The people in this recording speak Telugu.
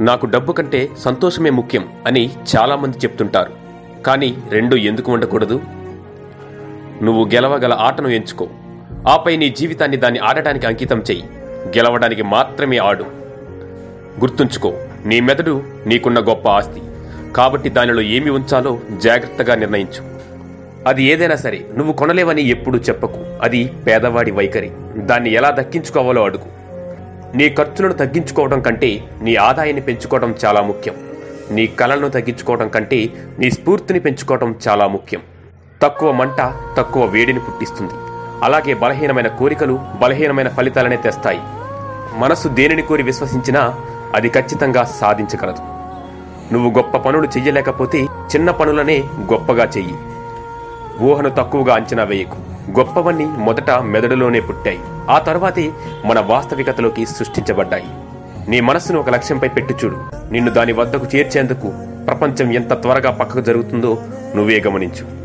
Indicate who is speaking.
Speaker 1: నాకు డబ్బు కంటే సంతోషమే ముఖ్యం అని చాలామంది చెప్తుంటారు. కానీ రెండు ఎందుకు ఉండకూడదు? నువ్వు గెలవగల ఆటను ఎంచుకో. ఆపై నీ జీవితాన్ని దాన్ని ఆడటానికి అంకితం చెయ్యి. గెలవడానికి మాత్రమే ఆడు. గుర్తుంచుకో నీ మెదడు నీకున్న గొప్ప ఆస్తి. కాబట్టి దానిలో ఏమి ఉంచాలో జాగ్రత్తగా నిర్ణయించు. అది ఏదైనా సరే నువ్వు కొనలేవని ఎప్పుడూ చెప్పకు. అది పేదవాడి వైఖరి. దాన్ని ఎలా దక్కించుకోవాలో అడుగు. నీ ఖర్చులను తగ్గించుకోవడం కంటే నీ ఆదాయాన్ని పెంచుకోవడం చాలా ముఖ్యం. నీ కళలను తగ్గించుకోవడం కంటే నీ స్ఫూర్తిని పెంచుకోవడం చాలా ముఖ్యం. తక్కువ మంట తక్కువ వేడిని పుట్టిస్తుంది. అలాగే బలహీనమైన కోరికలు బలహీనమైన ఫలితాలనే తెస్తాయి. మనసు దేనిని కోరి విశ్వసించినా అది ఖచ్చితంగా సాధించగలదు. నువ్వు గొప్ప పనులు చెయ్యలేకపోతే చిన్న పనులనే గొప్పగా చెయ్యి. ఊహను తక్కువగా అంచనా వేయకు. గొప్పవన్నీ మొదట మెదడులోనే పుట్టాయి. ఆ తర్వాతే మన వాస్తవికతలోకి సృష్టించబడ్డాయి. నీ మనస్సును ఒక లక్ష్యంపై పెట్టి చూడు. నిన్ను దాని వద్దకు చేర్చేందుకు ప్రపంచం ఎంత త్వరగా పక్కకు జరుగుతుందో నువ్వే గమనించు.